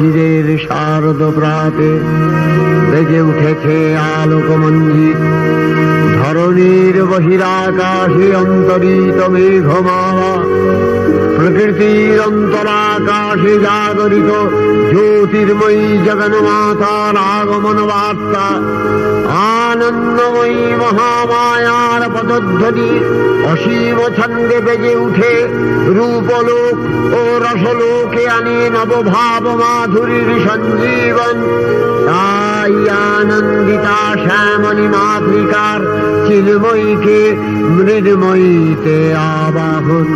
শিশিরের শারদ প্রাতে বেজে উঠেছে আলোকমঞ্জিত ধরণীর বহিরাকাশে অন্তরিত মেঘমালা প্রকৃতির অন্তরাকাশে জাগরিত জ্যোতির্ময়ী জগন্মাতার আগমন বার্তা আনন্দময়ী মহামায়ার পদধ্বনি অসীম ছন্দে বেজে উঠে রূপলোক ও রসলোকে আনে নবভাব মাধুরীর সঞ্জীবন। তাই আনন্দিতা শ্যামণী মাতৃকার চিন্ময়ীকে মৃন্ময়ীতে আবাহন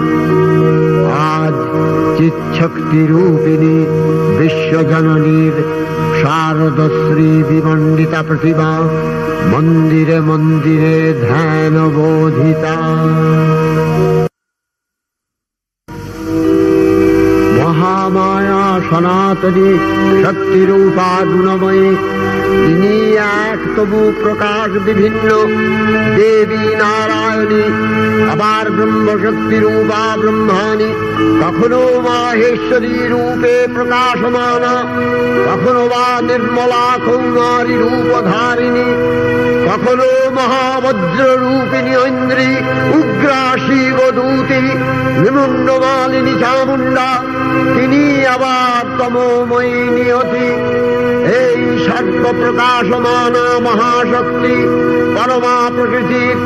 আজ চিচ্ছক্তি রূপিণী বিশ্বজননীর শারদশ্রী বিমণ্ডিতা প্রতিমা মন্দিরে মন্দিরে ধ্যান বোধিতা মহামায়া সনাতনী শক্তিরূপা গুণময়ী। তিনি এক তবু প্রকাশ বিভিন্ন। দেবী নারায়ণী, আবার ব্রহ্মশক্তি রূপা ব্রহ্মাণী। কখনো মাহেশ্বরী রূপে প্রকাশমানা। কখনো বা নির্মলা কৌমারী রূপধারিণী। কখনো মহাবজ্র রূপিণী ঐন্দ্রী উগ্রা শিবদূতি নিমুন্ডমালিনী চামুণ্ডা তিনি আবার তমোময়ী নিয়তি এই সর্ব প্রকাশমান মহাশক্তি পরমা প্রকৃতির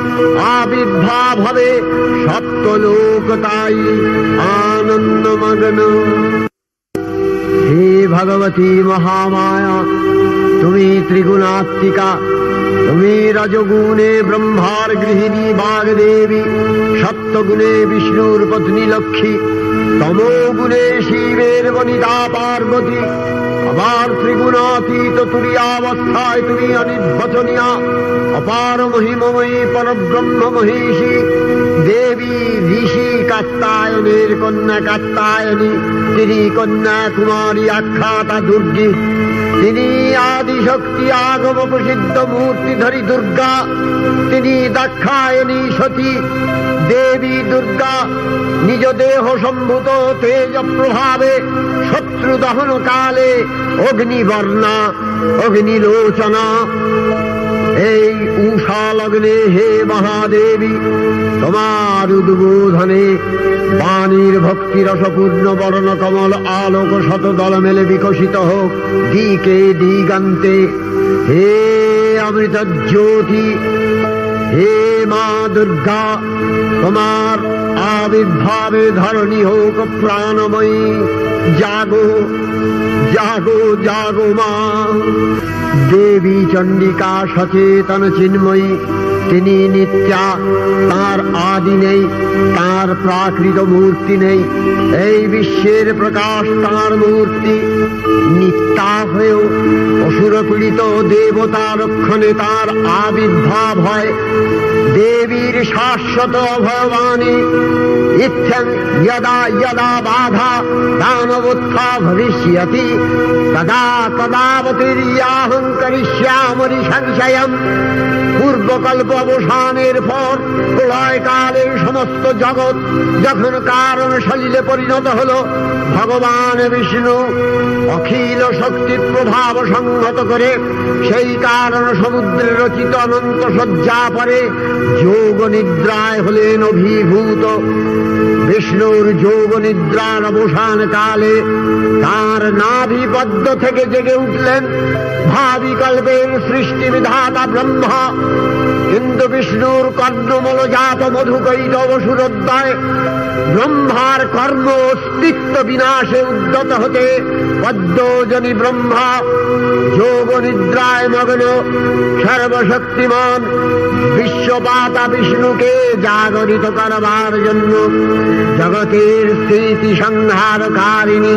আবির্ভাব হবে সপ্তলোক তাই আনন্দমগ্ন। ভগবতী মহামায়া। তুমি ত্রিগুণাত্মিকা, তুমি রজগুণে ব্রহ্মার গৃহিণী বাগদেবী, সপ্তগুণে বিষ্ণুর পত্নী লক্ষ্মী, তমোগুণে শিবের বনিতা পার্বতী। আবার ত্রিগুণাতীত তুরিয়াবস্থায় তুমি অনির্বচনীয়া অপার মহিমময়ী পরব্রহ্ম মহিষী দেবী ঋষি কাত্তায়নের কন্যা কাত্তায়নী, তিনি কন্যা কুমারী আখ্যাতা দুর্গী। তিনি আদিশক্তি আগম প্রসিদ্ধ মূর্তিধরী দুর্গা। তিনি দাক্ষায়ণী সতী, দেবী দুর্গা। নিজ দেহ সম্ভূত তেজ প্রভাবে শত্রু দহন কালে অগ্নিবর্ণা, অগ্নিলোচনা। লগ্নে হে মহাদেবী, তোমার উদ্বোধনে বাণীর ভক্তি রসপূর্ণ বর্ণ কমল আলোক শত দল মেলে বিকশিত হোক দিকে দিগান্তে। হে অমৃত জ্যোতি, হে মা দুর্গা, তোমার আবির্ভাবে ধরণী হোক প্রাণময়ী। জাগো জাগো জাগো মা। দেবী চণ্ডিকা সচেতন চিন্ময়ী তিনি নিত্যা, তার আদি নেই, তার প্রাকৃত মূর্তি নেই। এই বিশ্বের প্রকাশ তার মূর্তি। নিত্যা হয়েও অসুর পীড়িত দেবতা রক্ষণে তার আবির্ভাব হয়। দেবীর শাশ্বত অভয়বাণী ইচ্ছন যদা যদা বাধা দানবোত্থা ভবিষ্যতি তদা তদাবতীর্যাহং করিষ্যামরি সংশয়ম পূর্বকল্প অবসানের পর প্রলয়কালের সমস্ত জগৎ যখন কারণ শরীরে পরিণত হল ভগবান বিষ্ণু অখিল শক্তির প্রভাব সংহত করে সেই কারণ সমুদ্রের রচিত অনন্ত শয্যা পরে যোগ নিদ্রায় হলেন অভিভূত। বিষ্ণুর যোগ নিদ্রার অবসান কালে তার নাভি পদ্ম থেকে জেগে উঠলেন। ভাবি কল্পের সৃষ্টি বিধাতা ব্রহ্মা। কিন্তু বিষ্ণুর কর্ণমল জাত মধুকৈত অসুরোদ্দয় ব্রহ্মার কর্ম অস্তিত্ব বিনাশে উদ্যত হতে পদ্মজনী ব্রহ্মা যোগ নিদ্রায় মগ্ন সর্বশক্তিমান বিশ্বপাতা বিষ্ণুকে জাগরিত করবার জন্য জগতের স্মৃতি সংহারকারিণী,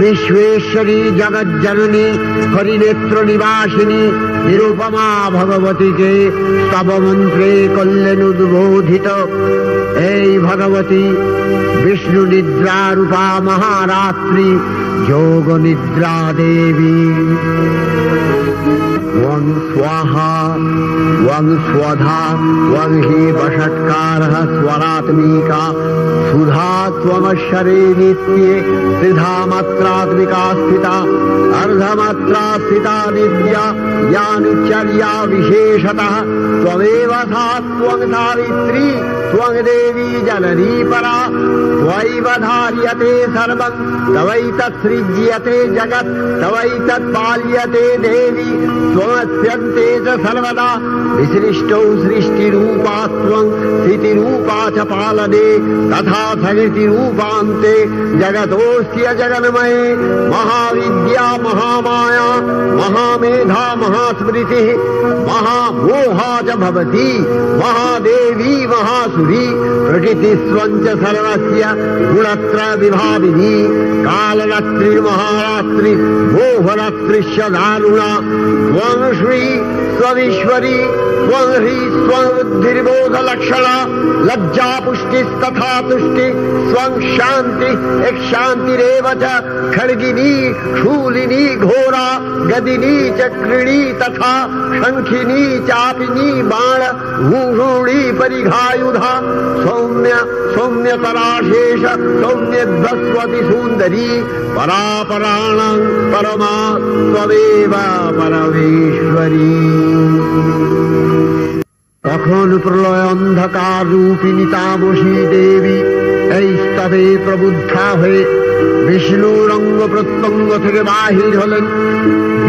বিশ্বেশ্বরী জগজ্জননী, হরিনেত্র নিবাসিনী নিরুপমা ভগবতীকে তবমন্ত্রে করলেন উদ্বোধিত। এই ভগবতী বিষ্ণু নিদ্রা রূপা মহারাত্রি যোগ নিদ্রা দেবী ওং স্বাহা, ওং স্বধা, ওং হি বষৎকার স্বরাত্মিকা। সুধা ত্বমশ্বরে নিত্যে ত্রিধা মাত্রাত্মিকা স্থিতা অর্ধমাত্রা স্থিতা নিত্যা निचर्या विशेषतः त्वमेव सा त्वं सावित्री त्वं देवी जननी परा। त्वैव धार्यते सर्वं तवैतत्सृज्यते जगत् तवैतत्पाल्यते देवी। त्वमस्यन्ते च सर्वदा विसृष्टौ सृष्टिरूपा त्वं स्थितिरूपा च पालने तथा सकृतिरूपान्ते जगतोऽस्य जगन्मये। महाविद्या महामाया महामेधा महास्मृतिः महामोहा च भवति। महादेवी महासुरी प्रकृतिस्त्वं च सर्वस्य गुणत्र विभाविनी। कालरात्रिर्महारात्रि मोहरात्रिश्च दारुणा त्वं श्री स्वमीश्वरी त्वं ह्री स्वबुद्धिर्बोधलक्षणा लज्जा पुष्टिस्तथा तुष्टि स्वं शान्ति एक शान्तिरेव च खड्गिनी शूलिनी घोरा गदिनी चक्रिणी तथा शङ्खिनी चापिनी बाण भूषूणी परिघायुधा सौम्य सौम्यतराशेष सौम्यध्वस्वति सुन्दरी परापराणां परमा त्वमेव परमेश्वरी তখন প্রলয় অন্ধকার রূপিণী তামসী দেবী এই স্তবে প্রবুদ্ধা হয়ে বিষ্ণুর অঙ্গ প্রত্যঙ্গ থেকে বাহির হলেন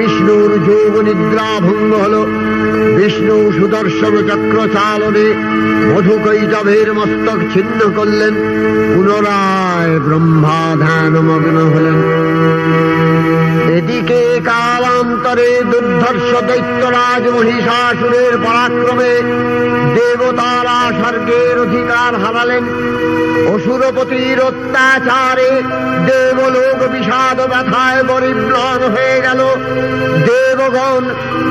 বিষ্ণুর যোগ নিদ্রা ভঙ্গ হল। বিষ্ণু সুদর্শন চক্র চালনে মধুকৈটভের মস্তক ছিন্ন করলেন। পুনরায় ব্রহ্মা ধ্যানমগ্ন হলেন। এদিকে কালান্তরে দুর্ধর্ষ দৈত্যরাজ মহিষাসুরের পরাক্রমে দেবতারা স্বর্গের অধিকার হারালেন। অসুরপতির অত্যাচারে দেবলোক বিষাদ ব্যথায় পরিম্লান হয়ে গেল। দেবগণ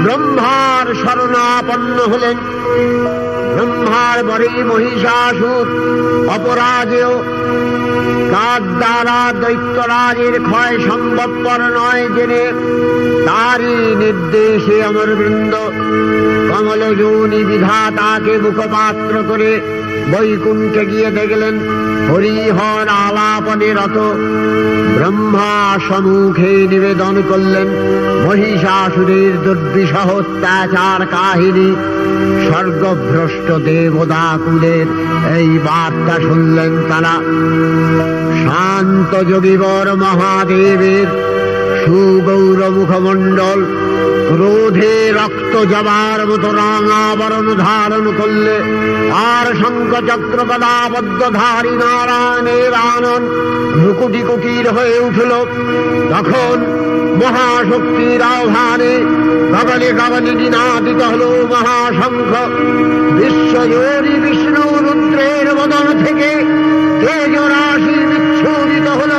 ব্রহ্মার শরণাপন্ন হলেন। ব্রহ্মার বরে মহিষাসুর অপরাজেয়। কার দ্বারা দৈত্যরাজের ক্ষয় সম্ভবপর নয় জেনে তারই নির্দেশে অমর বৃন্দ কমলযোনি বিধাতাকে মুখপাত্র করে বৈকুণ্ঠে গিয়ে দেখলেন হরিহর আলাপনে রত। ব্রহ্মা সম্মুখে নিবেদন করলেন মহিষাসুরের দুর্বিষহ অত্যাচার কাহিনী। স্বর্গভ্রষ্ট দেবদাকুলের এই বার্তা শুনলেন তারা। শান্ত যোগীবর মহাদেবের সুগৌর মুখমণ্ডল ক্রোধে রক্ত জবার মতো রাঙাবরণ ধারণ করলে আর শঙ্খ চক্র গদাবদ্ধধারী নারায়ণের আনন ভ্রুকুটি কুটির হয়ে উঠল। তখন মহাশক্তির আহ্বানে গগনে গগনে দিনাদিত হল মহাশঙ্খ। বিশ্বজোরী বিষ্ণু রুদ্রের বদন থেকে তেজ রাশি বিচ্ছুরিত হল।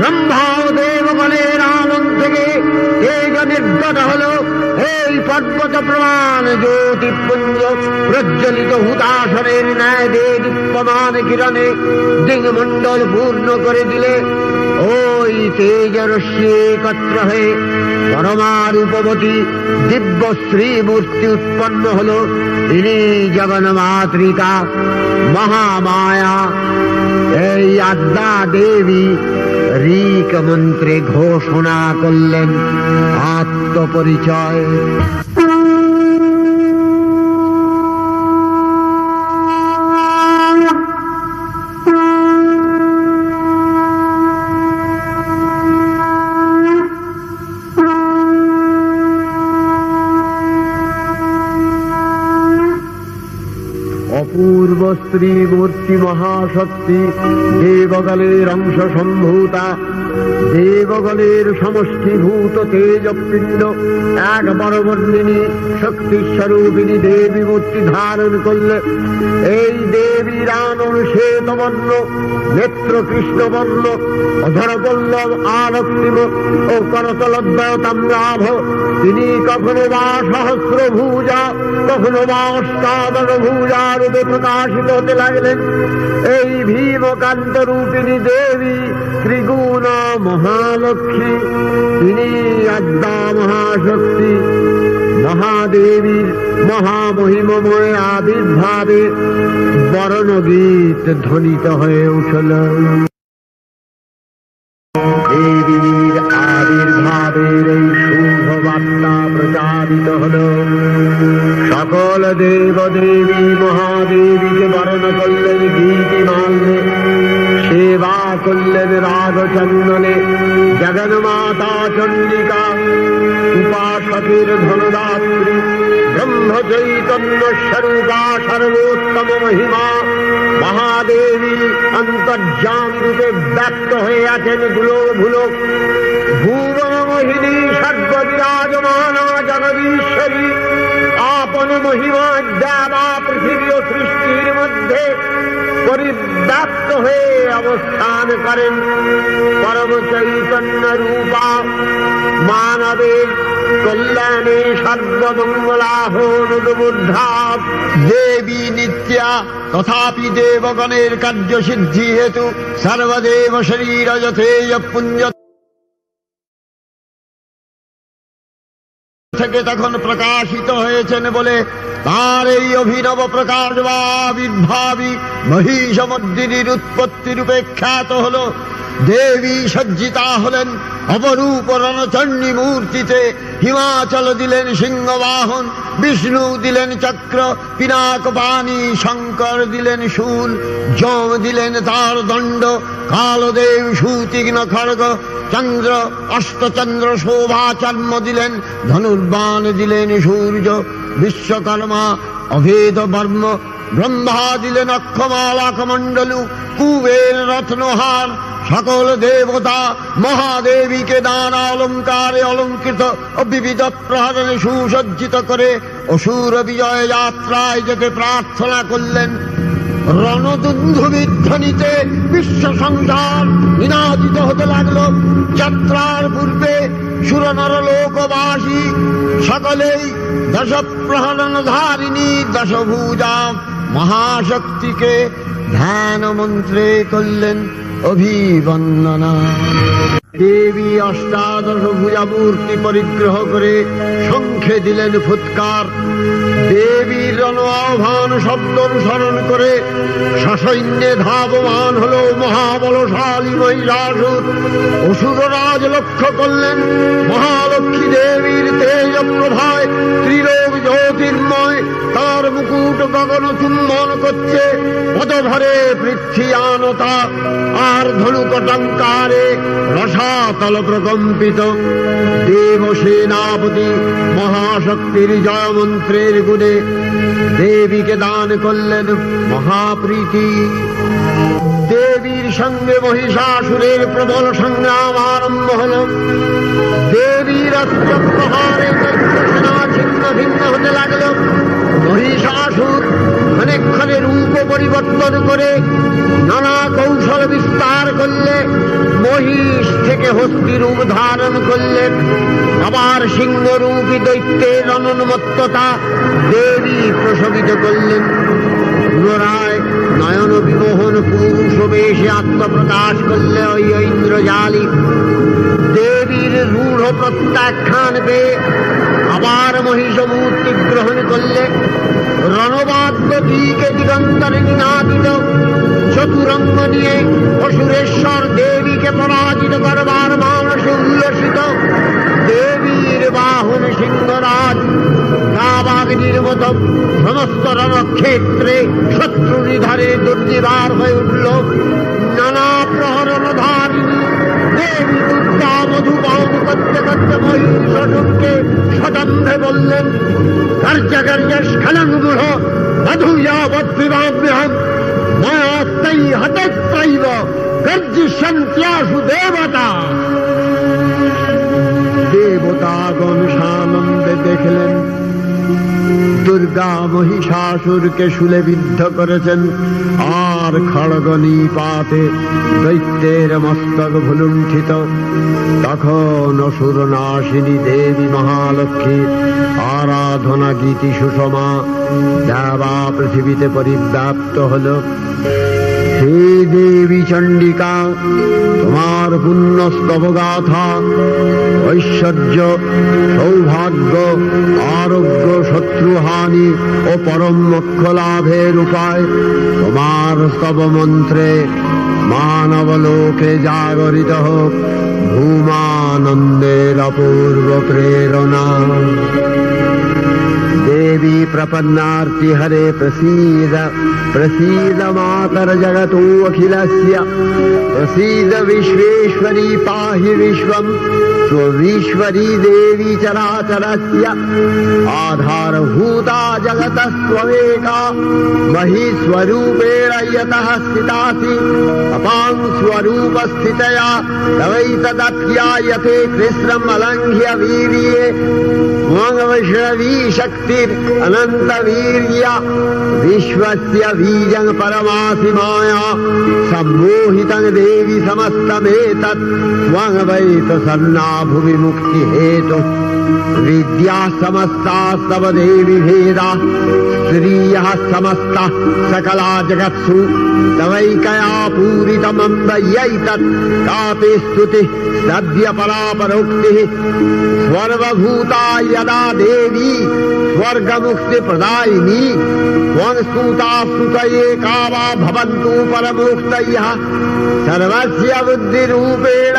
ব্রহ্মা দেবগণের আনন্দ থেকে নির্গত হল। এই পর্বত প্রমাণ জ্যোতিপুঞ্জ প্রজ্বলিত হুতাসনের ন্যায় দে দীপ্যমান কিরণে দিগমণ্ডল পূর্ণ করে দিলে ওই তেজরশ্মি একত্র হয়ে পরমা রূপবতী দিব্য শ্রী মূর্তি উৎপন্ন হল। তিনি জগন্মাতৃকা, মহামায়া। এই আদ্যা দেবী ঋক মন্ত্রে ঘোষণা করলেন আত্মপরিচয়। অপূর্ব স্ত্রী মূর্তি মহাশক্তি দেবকালের অংশ সম্ভূতা দেবগণের সমষ্টিভূত তেজপিণ্ড, এক বরবর্ণিনী শক্তি স্বরূপিনী দেবী মূর্তি ধারণ করলে এই দেবীর আনন শ্বেতবর্ণ নেত্র কৃষ্ণবর্ণ অধর পল্লব আরক্তিম ও করতলদ্বয় তাম্রাভ তিনি কখনো বা সহস্র ভূজা কখনো বা অষ্টাদশ ভূজা রূপে প্রকাশিত হতে লাগলেন। এই ভীমকান্ত রূপিণী দেবী ত্রিগুণা মহালক্ষ্মী তিনি আদ্যা মহাশক্তি। মহাদেবীর মহামহিমময় আবির্ভাবে বরণগীত ধ্বনিত হয়ে উঠল। দেবীর আবির্ভাবের এই বার্তা প্রচারিত হল। সকল দেব দেবী মহাদেবীকে বরণ করলেন গীতি মাল্যে, সেবা করলেন রাগচন্দনে, জগন্মাতা চন্ডিকা, উপাসকের ধনদাত্রী, ব্রহ্ম চৈতন্য স্বরূপা সর্বোত্তম মহিমা, মহাদেবী অন্তর্যাম রূপে ব্যক্ত হয়ে আছেন ধুলো ভুলো। ভুবন মোহিনী সর্ববিরাজমানা জগদীশ্বরী। আপন মহিমা দেবা পৃথিবী ও সৃষ্টির মধ্যে পরিব্যাপ্ত হয়ে অবস্থান করেন। পরম চৈতন্য রূপা মানবের কল্যাণে সর্বমঙ্গলাহ অনুবুদ্ধা দেবী নিত্যা তথাপি দেবগণের কার্য সিদ্ধি হেতু সর্বদেব শরীর যথেয় পুঞ্জ থেকে তখন প্রকাশিত হয়েছেন বলে তার এই অভিনব প্রকাশ বা আবির্ভাবী মহিষমর্দিনীর উৎপত্তি রূপে খ্যাত হল। দেবী সজ্জিতা হলেন অপরূপ রণচণ্ডী মূর্তিতে হিমাচল দিলেন সিংহবাহন, বিষ্ণু দিলেন চক্র, পিনাক পানি শঙ্কর দিলেন শূল, যম দিলেন তার দণ্ড, কালদেব সুতীক্ষ্ণ খড়গ, চন্দ্র, অষ্টচন্দ্র শোভা চর্ম দিলেন, ধনুর্বাণ দিলেন সূর্য, বিশ্বকর্মা, অভেদ বর্ম, ব্রহ্মা দিলেন অক্ষমালা কমণ্ডলু কুবের রত্নহার সকল দেবতা মহাদেবীকে নানা অলঙ্কারে অলঙ্কৃত ও বিবিধ প্রহরণে সুসজ্জিত করে অসুর বিজয় যাত্রায় যেতে প্রার্থনা করলেন। রণদুন্ধুবিধ্বনিতে বিশ্ব সংসার নিনাদিত হতে লাগল। যাত্রার পূর্বে সুরনর লোকবাসী, সকলেই দশ প্রহরণ ধারিণী দশভূজা মহাশক্তিকে ধ্যান মন্ত্রে করলেন। অভিবন্দনা। দেবী অষ্টাদশ ভুজা মূর্তি পরিগ্রহ করে শঙ্খে দিলেন ফুৎকার। দেবীর রণ আহ্বান শব্দ অনুসরণ করে সসৈন্যে ধাবমান হল মহাবলশালী মহিষাসুর। অসুররাজ লক্ষ্য করলেন মহালক্ষ্মী দেবীর চুম্বন করছে। পদভরে পৃথিয়ানতা আর ধনুকটঙ্কারে রসাতল প্রকম্পিত দেব সেনাপতি মহাশক্তির জয়মন্ত্রের গুণে দেবীকে দান করলেন মহাপ্রীতি। দেবীর সঙ্গে মহিষাসুরের প্রবল সংগ্রাম আরম্ভ হল। দেবীর অস্ত্র প্রহারে ছিন্ন ভিন্ন হতে লাগল। মহিষাসুর ক্ষণে রূপ পরিবর্তন করে নানা কৌশল বিস্তার করলে মহিষ থেকে হস্তি রূপ ধারণ করলেন আবার সিংহরূপী দৈত্যের অনুন্মত্ততা দেবী প্রশমিত করলেন। পুনরায় নয়ন বিমোহন পুরুষ বেশে আত্মপ্রকাশ করলে ওই ইন্দ্রজালী দেবীর রূঢ় প্রত্যাখ্যান পেয়ে আবার মহিষ মূর্তি গ্রহণ করলে রণবাদ্য দিকে দিগন্তরে নিনাদিত। চতুরঙ্গ নিয়ে অসুরেশ্বর দেবীকে পরাজিত করবার মানসে উল্লসিত। দেবীর বাহন সিংহরাজ কাবাগ্নির মতো সমস্ত রণক্ষেত্রে শত্রু নিধারে দুর্নিবার হয়ে উঠল। নানা প্রহরণধারিণী করতে মহিষকে সদম্ভে বললেন কার্যকার্য স্খলনগুহ মধুযাবৎ বিভাব্যহম মায়াস্তাই হতত্রৈব গর্জিষ্যন্ত্যাসু দেবতা। দেবতাগণ সানন্দে দেখলেন, দুর্গা মহিষাসুরকে শুলে বিদ্ধ করেছেন। আর খড়গনি পাতে দৈত্যের মস্তক ভুলুণ্ঠিত। তখন অসুর নাশিনী দেবী মহালক্ষ্মী আরাধনা গীতি সুষমা দেবা পৃথিবীতে পরিব্যাপ্ত হল। হে দেবী চণ্ডিকা, তোমার পুণ্যস্তব গাথা ঐশ্বর্য, সৌভাগ্য, আরোগ্য, শত্রুহানি ও পরম মোক্ষ লাভের উপায় তোমার স্তব মন্ত্রে মানব লোকে জাগরিত হোক ভূমানন্দের অপূর্ব প্রেরণা। देवी प्रपन्नार्ति हरे प्रसीद प्रसीद मातर जगतो अखिलस्य प्रसीद विश्वेश्वरी पाहि विश्वम् स्वविश्वरी देवी चराचरस्य आधारभूता जगतस्त्वमेका महीस्वरूपेण यतः स्थितासि अपां स्वरूपस्थितया तवैतदध्यायते कृष्णम् अलङ्घ्य वीर्ये वैष्णवी शक्तिर् अनन्तवीर्य, विश्वस्य बीजं परमासि माया, सम्मोहितं देवि समस्तमेतत् त्वं वै प्रसन्ना भुवि मुक्तिहेतु विद्या समस्तास्तव देवि भेदा, स्त्रियः समस्तः सकला जगत्सु। तवैकया पूरितमम्बयैतत् कापि स्तुतिः सद्य परापरोक्तिः सर्वभूता यदा देवी स्वर्गमुक्तिप्रदायिनी स्तुता स्तुतये का वा भवन्तु परमुक्तयः। सर्वस्य बुद्धिरूपेण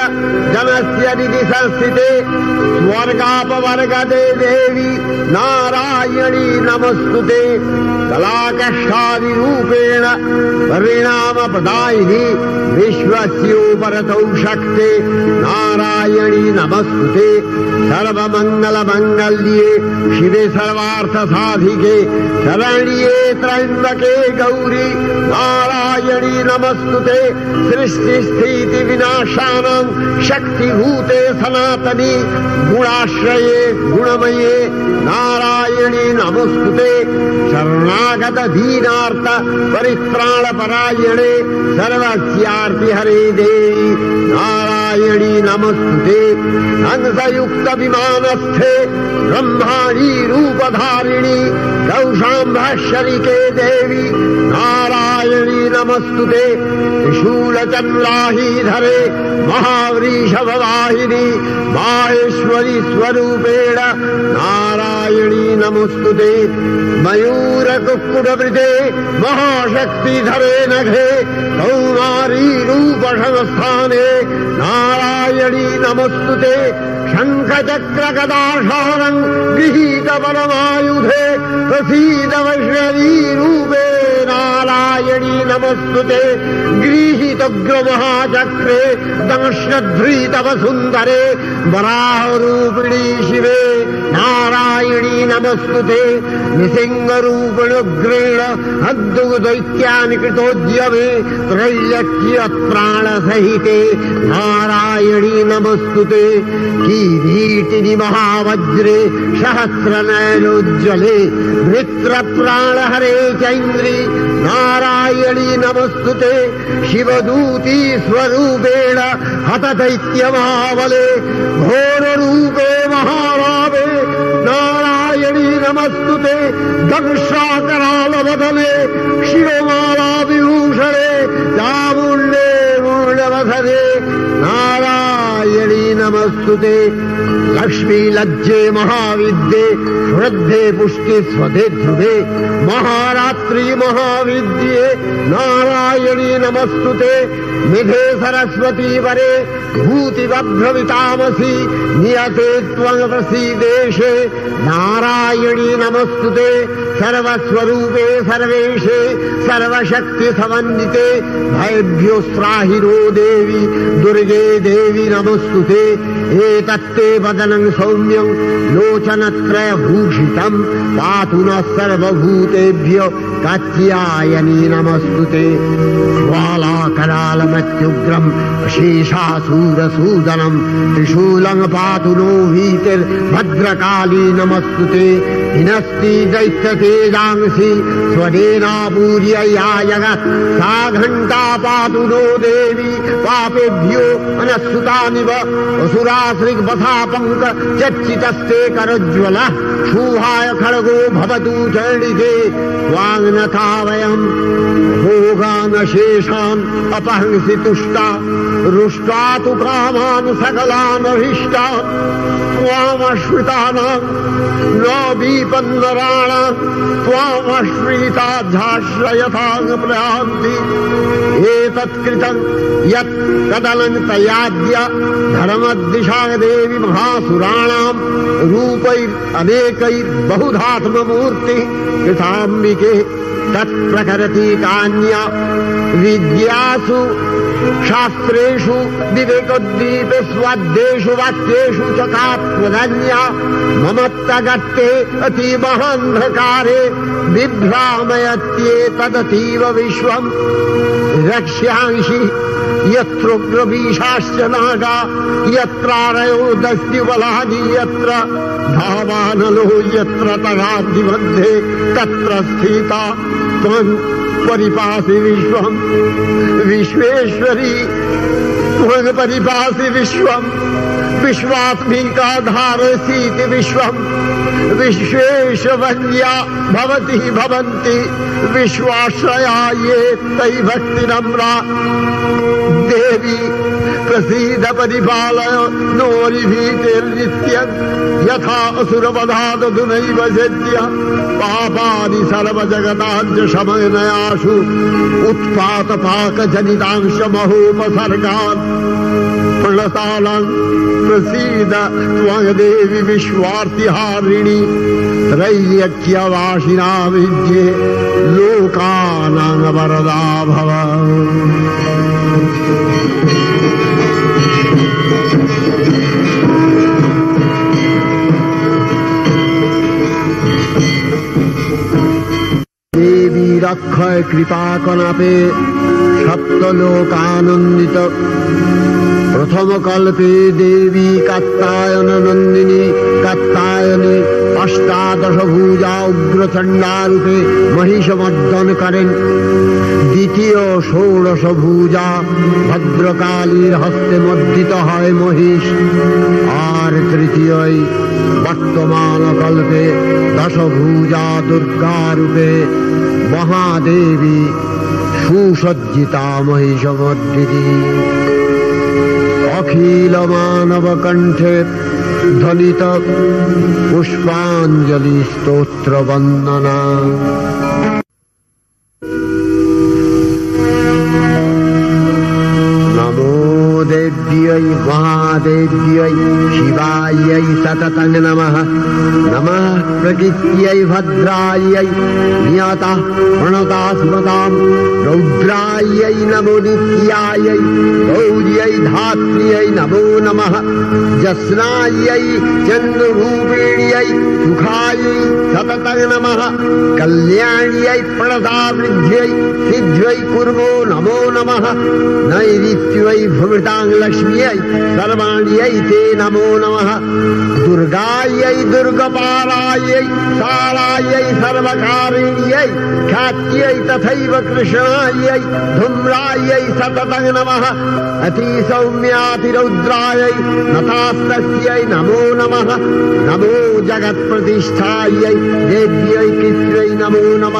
जनस्य निधि संस्थिते स्वर्गापवर्गदे देवी नारायणी नमस्तुते। कलाकष्टादिरूपेण परिणामप्रदायिनी विश्वस्योपरतौ शक्ते नारायणी नमस्तुते सर्वमङ्गलमङ्गल्ये शिवे सर्वार्थसाधिके शरण्ये त्र्यम्बके गौरी नारायणी नमस्तुते सृष्टिस्थितिविनाशानां शक्तिभूते सनातनी गुणाश्रये गुणमये नारायणी नमस्तुते शरणागत दीनार्थ परित्राणपरायणे सर्वस्यार्ति हरे देवी नारायणी नमस्तुते हंसयुक्त विमानस्थे ब्रह्माणी रूपधारिणी कौशाम्भशरिके देवी नारायणी नमस्तुते त्रिशूलचन्द्राहीधरे महावृषभवाहिनी माहेश्वरी स्वरूपेण नारायणी नमस्तुते मयूरकुक्कुटवृते महाशक्तिधरे नघे कौमारी रूपसंस्थाने नारायणी नमस्तुते शङ्खचक्रकदानम् गृहीत परमायुधे प्रसीदवैष्णवीरूपे नारायणी नमस्तु ते। ग्रीहि दंश्नध्रीतव सुन्दरे वराहरूपिणी शिवे नारायणी नमस्तुते। निसिंहरूपिणुग्रेण हद्दुदैत्यानि कृतोद्यमे त्रैलक्ष्यप्राणसहिते नारायणी नमस्तुते। किरीटिनि महावज्रे सहस्रनयनोज्ज्वले वृत्रप्राणहरे चैन्द्री नारायणी नमस्तुते शिवदूती स्वरूपेण हतदैत्यमावले घोररूपे महाभावे नारायणी नमस्तुते दंशाकरालवदने शिवमाला विभूषणे चामुण्डे मूलवधरे नारायणी नमस्तुते लक्ष्मी लज्जे महाविद्ये श्रद्धे पुष्टि स्वधे ध्रुवे महारात्रि महाविद्ये नारायणी नमस्तुते निधे सरस्वती वरे भूतिवभ्रवितामसि नियते त्वं प्रसीदेशे नारायणी नमस्तुते सर्वस्वरूपे सर्वेशे सर्वशक्तिसमन्विते भयभ्योस्त्राहिरो देवी दुर्गे देवी नमस्तुते एतत्ते वदनं सौम्यं लोचनत्रयभूषितं पातु नः सर्वभूतेभ्य कात्यायनी नमस्तु ते ज्वालाकरालमत्युग्रम् शेषासूरसूदनम् त्रिशूलं पातु नो भीतिर्भद्रकाली नमस्तु ते हिनस्ति दैत्यतेजांसि स्वरेणापूर्यया जगत् सा घण्टा पातु नो देवी पापेभ्यो अनस्सुतानिव असुराश्रिग्वथा पङ्क चर्चितस्ते करज्वल क्षूहाय खड्गो भवतु चण्डिके। वाङ्नथा वयम्। भोगानशेषान् अपहंसि तुष्टा। रुष्टा तु कामान् सकलानभीष्टान् त्वामश्रितानाम् न बीपन्नराणाम् त्वामश्रिताध्याश्रयथाङ् प्रयान्ति। एतत्कृतम् यत् ईशादेवी महासुराणाम रूप अनेक बहुधात्म मूर्ति कृताम्बिके तत्प्रकरति कान्या विद्यासु शास्त्रेषु विवेकोद्दीपे स्वाद्येषु वाक्येषु च कात्मधन्या ममत्तगत्ते अतीमहान्धकारे बिभ्रामयत्येतदतीव विश्वम् रक्ष्यांसि यत्रोग्रवीशाश्च नागा यत्रारयो दस्युबलानि यत्र धावानलो यत्र तगादिमध्ये तत्र स्थिता त्वं परिपासि विश्वं विश्वेश्वरी त्वं परिपासि विश्वं विश्वात्मिकाधारसीति विश्वम्। विश्वेशवन्या विश्वाश्रया ये तै भक्तिनम्रा देवी प्रसीद परिपालय नोरिभीतिर्नित्यम् यथा असुरवधादधुनैव सद्य पापानि सर्वजगताञ्च शमनयासु उत्पातपाकजनितांश महोपसर्गान् प्रणतालान् प्रसीद त्वदेवि विश्वार्तिहारिणि त्रैयक्यवासिना विद्ये लोकानां वरदा भव দেবী রক্ষয় কৃপা কনাপে সপ্তলোকানন্দিত প্রথম কল্পে দেবী কাত্তায়ন নন্দিনী, কাত্তায়নে অষ্টাদশ ভূজা উগ্রচণ্ডারূপে মহিষমর্দন করেন। দ্বিতীয় ষোড়শ ভূজা ভদ্রকালীর হস্তে মর্দিত হয় মহিষ। আর তৃতীয়ই বর্তমান কল্পে দশভূজা দুর্গারূপে মহাদেবী সুসজ্জিতা মহিষমর্দিনী অখিল মানব কণ্ঠে महादेव्यै, शिवाय शिवायै नम। नम नमः प्रकृत्यै प्रणता स्मता रौद्राई नमो निय गौर्य धात्र्य नमो नमः। चंद्रभूपेण्य चन्द्ररूपिण्यै सततंग नम। कल्याण्य प्रणता प्रणतावृद्ध्यै सिद्ध्य कुर्मो नमो नम। नैरित्यै भवतां लक्ष्मी सर्वाण्यते नमो नम। दुर्गा दुर्गपालायकारिण्य ख्याय तथा कृष्णाई धूम्राई सतत नम। अति सौम्यातिरौद्रा नतास्त नमो नम। नमो जगत्तिष्ठा दिव्य नमो नम।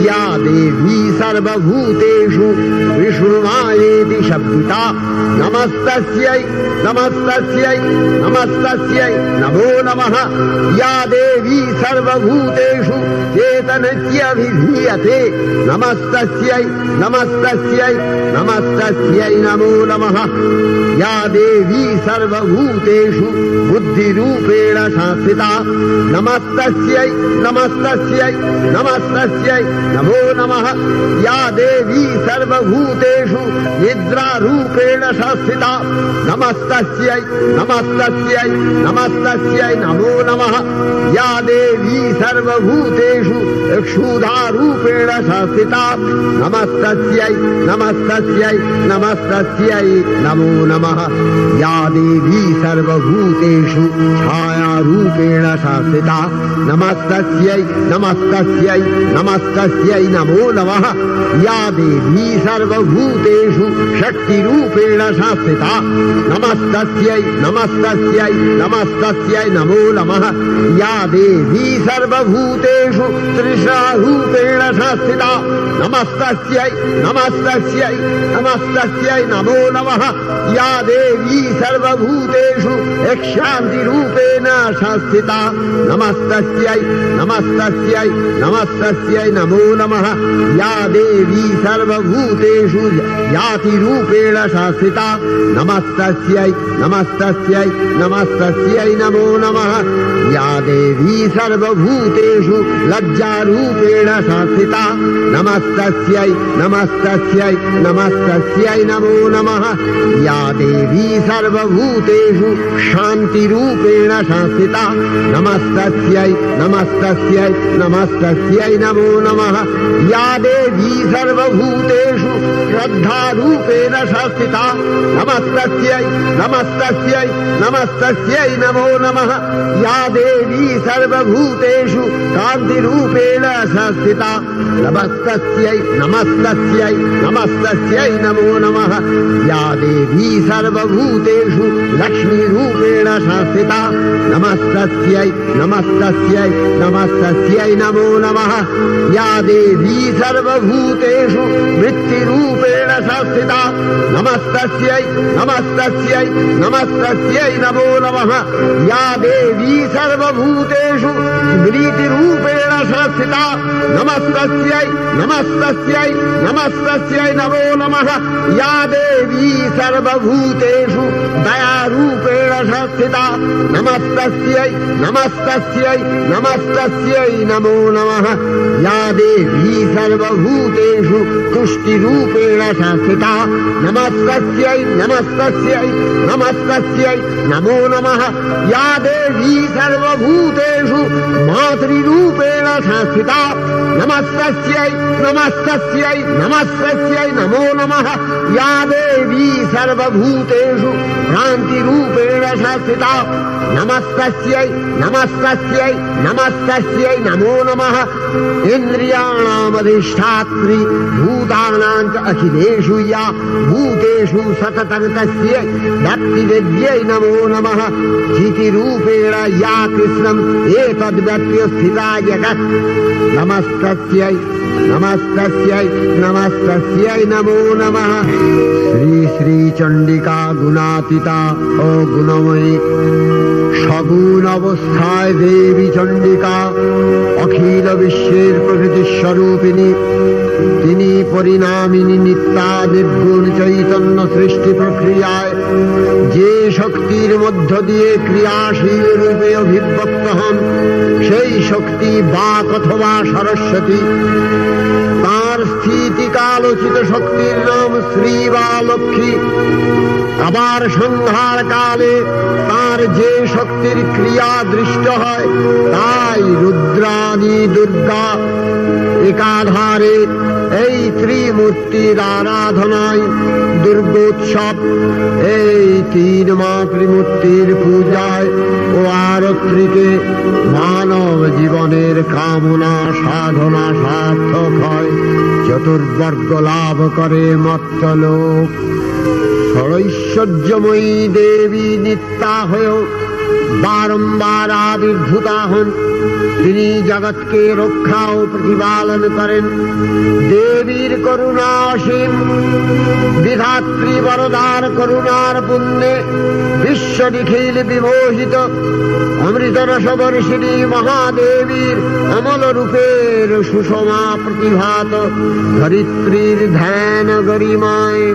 या देवी सर्वूतेषु विष्णुमा शब्दता। नमस्ते नमस्तस्यै नमस्तस्यै नमस्तस्यै नमो नमः। या देवी सर्वभूतेषु चेतनत्यभिधीयते नमस्तस्यै नमस्तस्यै नमस्तस्यै नमो नमः। या देवी सर्वभूतेषु बुद्धिरूपेण संस्थिता नमस्तस्यै नमस्तस्यै नमस्तस्यै, नमो नमः। या देवी सर्वभूतेषु निद्रारूपेण संस्थिता नमस्तस्यै नमस्तस्यै नमस्तस्यै, नमो नमः। या देवी सर्वभूतेषु क्षुधारूपेण संस्थिता नमस्तस्यै नमस्तस्यै नमस्तस्यै, नमो नमः। या देवी सर्वभूतेषु छायारूपेण संस्थिता नमस्तस्यै नमस्तस्यै नमस्तस्यै नमो नमः। या देवी सर्वभूतेषु शक्तिरूपेण संस्थिता नमस्तस्यै नमस्तस्यै नमस्तस्यै नमो नमः। या देवी सर्वभूतेषु तृषारूपेण संस्थिता नमस्तस्यै नमस्तस्यै नमस्तस्यै नमो नमः। या देवी सर्वभूतेषु यक्षान्तिरूपेण संस्थिता नमस्तस्यै नमस्तस्यै नमस्तस्यै नमो नमः। या देवी सर्वभूतेषु यातिरूपेण संस्थिता नमस्तस्यै नमस्तस्यै नमस्तस्यै नमो नमः। या देवी सर्वभूतेषु लज्जारूपेण संस्थिता नमस्तस्यै नमस्तस्यै नमस्तस्यै नमो नमः। या देवी सर्वभूतेषु शान्तिरूपेण संस्थिता नमस्तस्यै नमस्तस्यै नमस्तस्यै नमो नमः। या देवी सर्वभूतेषु श्रद्धारूपेण संस्थिता नमस्तस्यै नमस्तस्यै नमस्तस्यै नमो नमः। या देवी सर्वभूतेषु कान्तिरूपेण संस्थिता नमस्तस्यै नमस्तस्यै नमस्तस्यै नमो नमः। या देवी सर्वभूतेषु लक्ष्मीरूपेण संस्थिता नमस्तस्यै नमस्तस्यै नमस्तस्यै नमो नमः। या देवी सर्वभूतेषु वृत्तिरूपेण संस्थिता। नमस्तस्यै नमस्तस्यै नमस्तस्यै नमो नमः। या देवी सर्वभूतेषु स्मृतिरूपेण संस्थिता। नमस्तस्यै नमस्तस्यै नमस्तस्यै नमो नमः। या देवी सर्वभूतेषु दयारूपेण संस्थिता। नमस्तस्यै नमस्तस्यै नमस्तस्यै नमो नमः। या देवी सर्वभूतेषु तुष्टिरूपेण संस्थिता। नमस्तस्यै नमस्तस्यै नमस्तस्यै नमो नमः। या देवी सर्वभूतेषु मातृरूपेण संस्थिता। नमस्तस्यै नमस्तस्यै नमस्तस्यै नमो नमः। या देवी सर्वभूतेषु भ्रान्तिरूपेण संस्थिता नमस्तस्यै नमस्तस्यै नमस्तस्यै नमो नमः। इन्द्रियाणामधिष्ठात्री भूतानां च अखिलेषु या भूतेषु सततं तस्यै भक्तिविद्यै नमो नमः। चितिरूपेण या कृष्णम् एतद्व्यप्य स्थिता जगत् नमस्तस्यै नमस्तस्यै नमस्तस्यै नमो नमः श्री श्री চণ্ডিকা গুণাতীতা ও গুণময়ী সগুণ অবস্থায় দেবী চণ্ডিকা অখিল বিশ্বের প্রকৃতি স্বরূপিণী তিনি পরিণামিনী নিত্যা নির্গুণ চৈতন্য সৃষ্টি প্রক্রিয়ায় যে শক্তির মধ্য দিয়ে ক্রিয়াশীল রূপে অভিব্যক্ত হন, সেই শক্তি বাক অথবা সরস্বতী। তার স্থিতিকালোচিত শক্তির নাম শ্রী বা লক্ষ্মী। আবার সন্ধ্যার কালে তার যে শক্তির ক্রিয়া দৃষ্ট হয়, তাই রুদ্রাণী দুর্গা একাধারে এই ত্রিমূর্তির আরাধনায় দুর্গোৎসব, এই তিন মাতৃমূর্তির পূজায় ও আরত্রিকে মানব জীবনের কামনা সাধনা সার্থক হয়। চতুর্বর্গ লাভ করে মত্তলোক। ষড়ৈশ্বর্যময়ী দেবী নিত্যা হয়েও বারম্বার আবির্ভূতা হন। তিনি জগৎকে রক্ষা ও প্রতিপালন করেন। দেবীর করুণা অসীম। বিধাত্রী বরদার করুণার পুণ্যে বিশ্ব নিখিল বিমোহিত। অমৃত রসবর্ষিণী মহাদেবীর অমল রূপের সুষমা প্রতিভাত। ধরিত্রীর ধ্যান গরিমায়।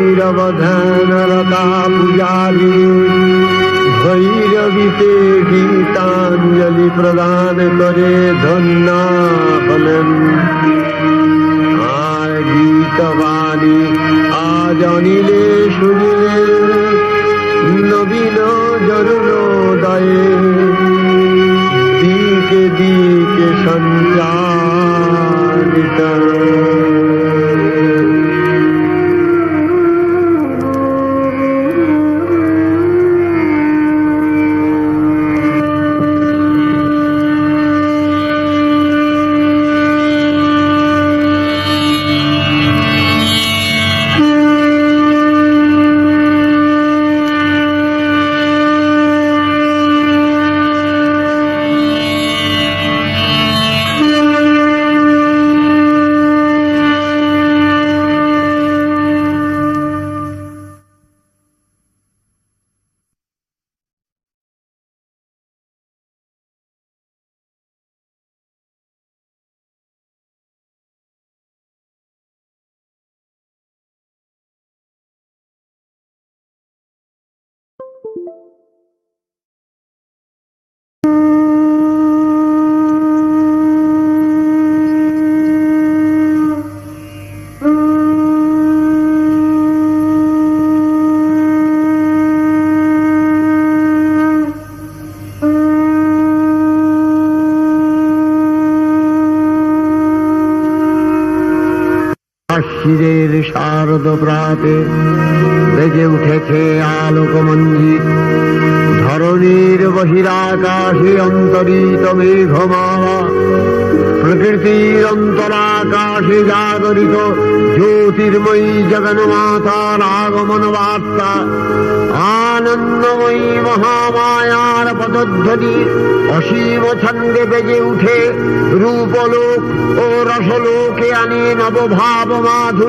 ধ্যানরতা পূজারি ভৈরবীতে গীতাঞ্জলি প্রদান করে धन्ना হলেন আর গীতবাণী আজ অনিলে শুনিলে প্রকৃতির অন্তরাকাশে জাগরিত জ্যোতির্ময়ী জগন্মাতার আগমন বার্তা আনন্দময়ী মহামায়ার পদধ্বনি অসীম ছন্দে বেজে উঠে রূপলোক ও রসলোকে আনে নবভাব মাধুরী।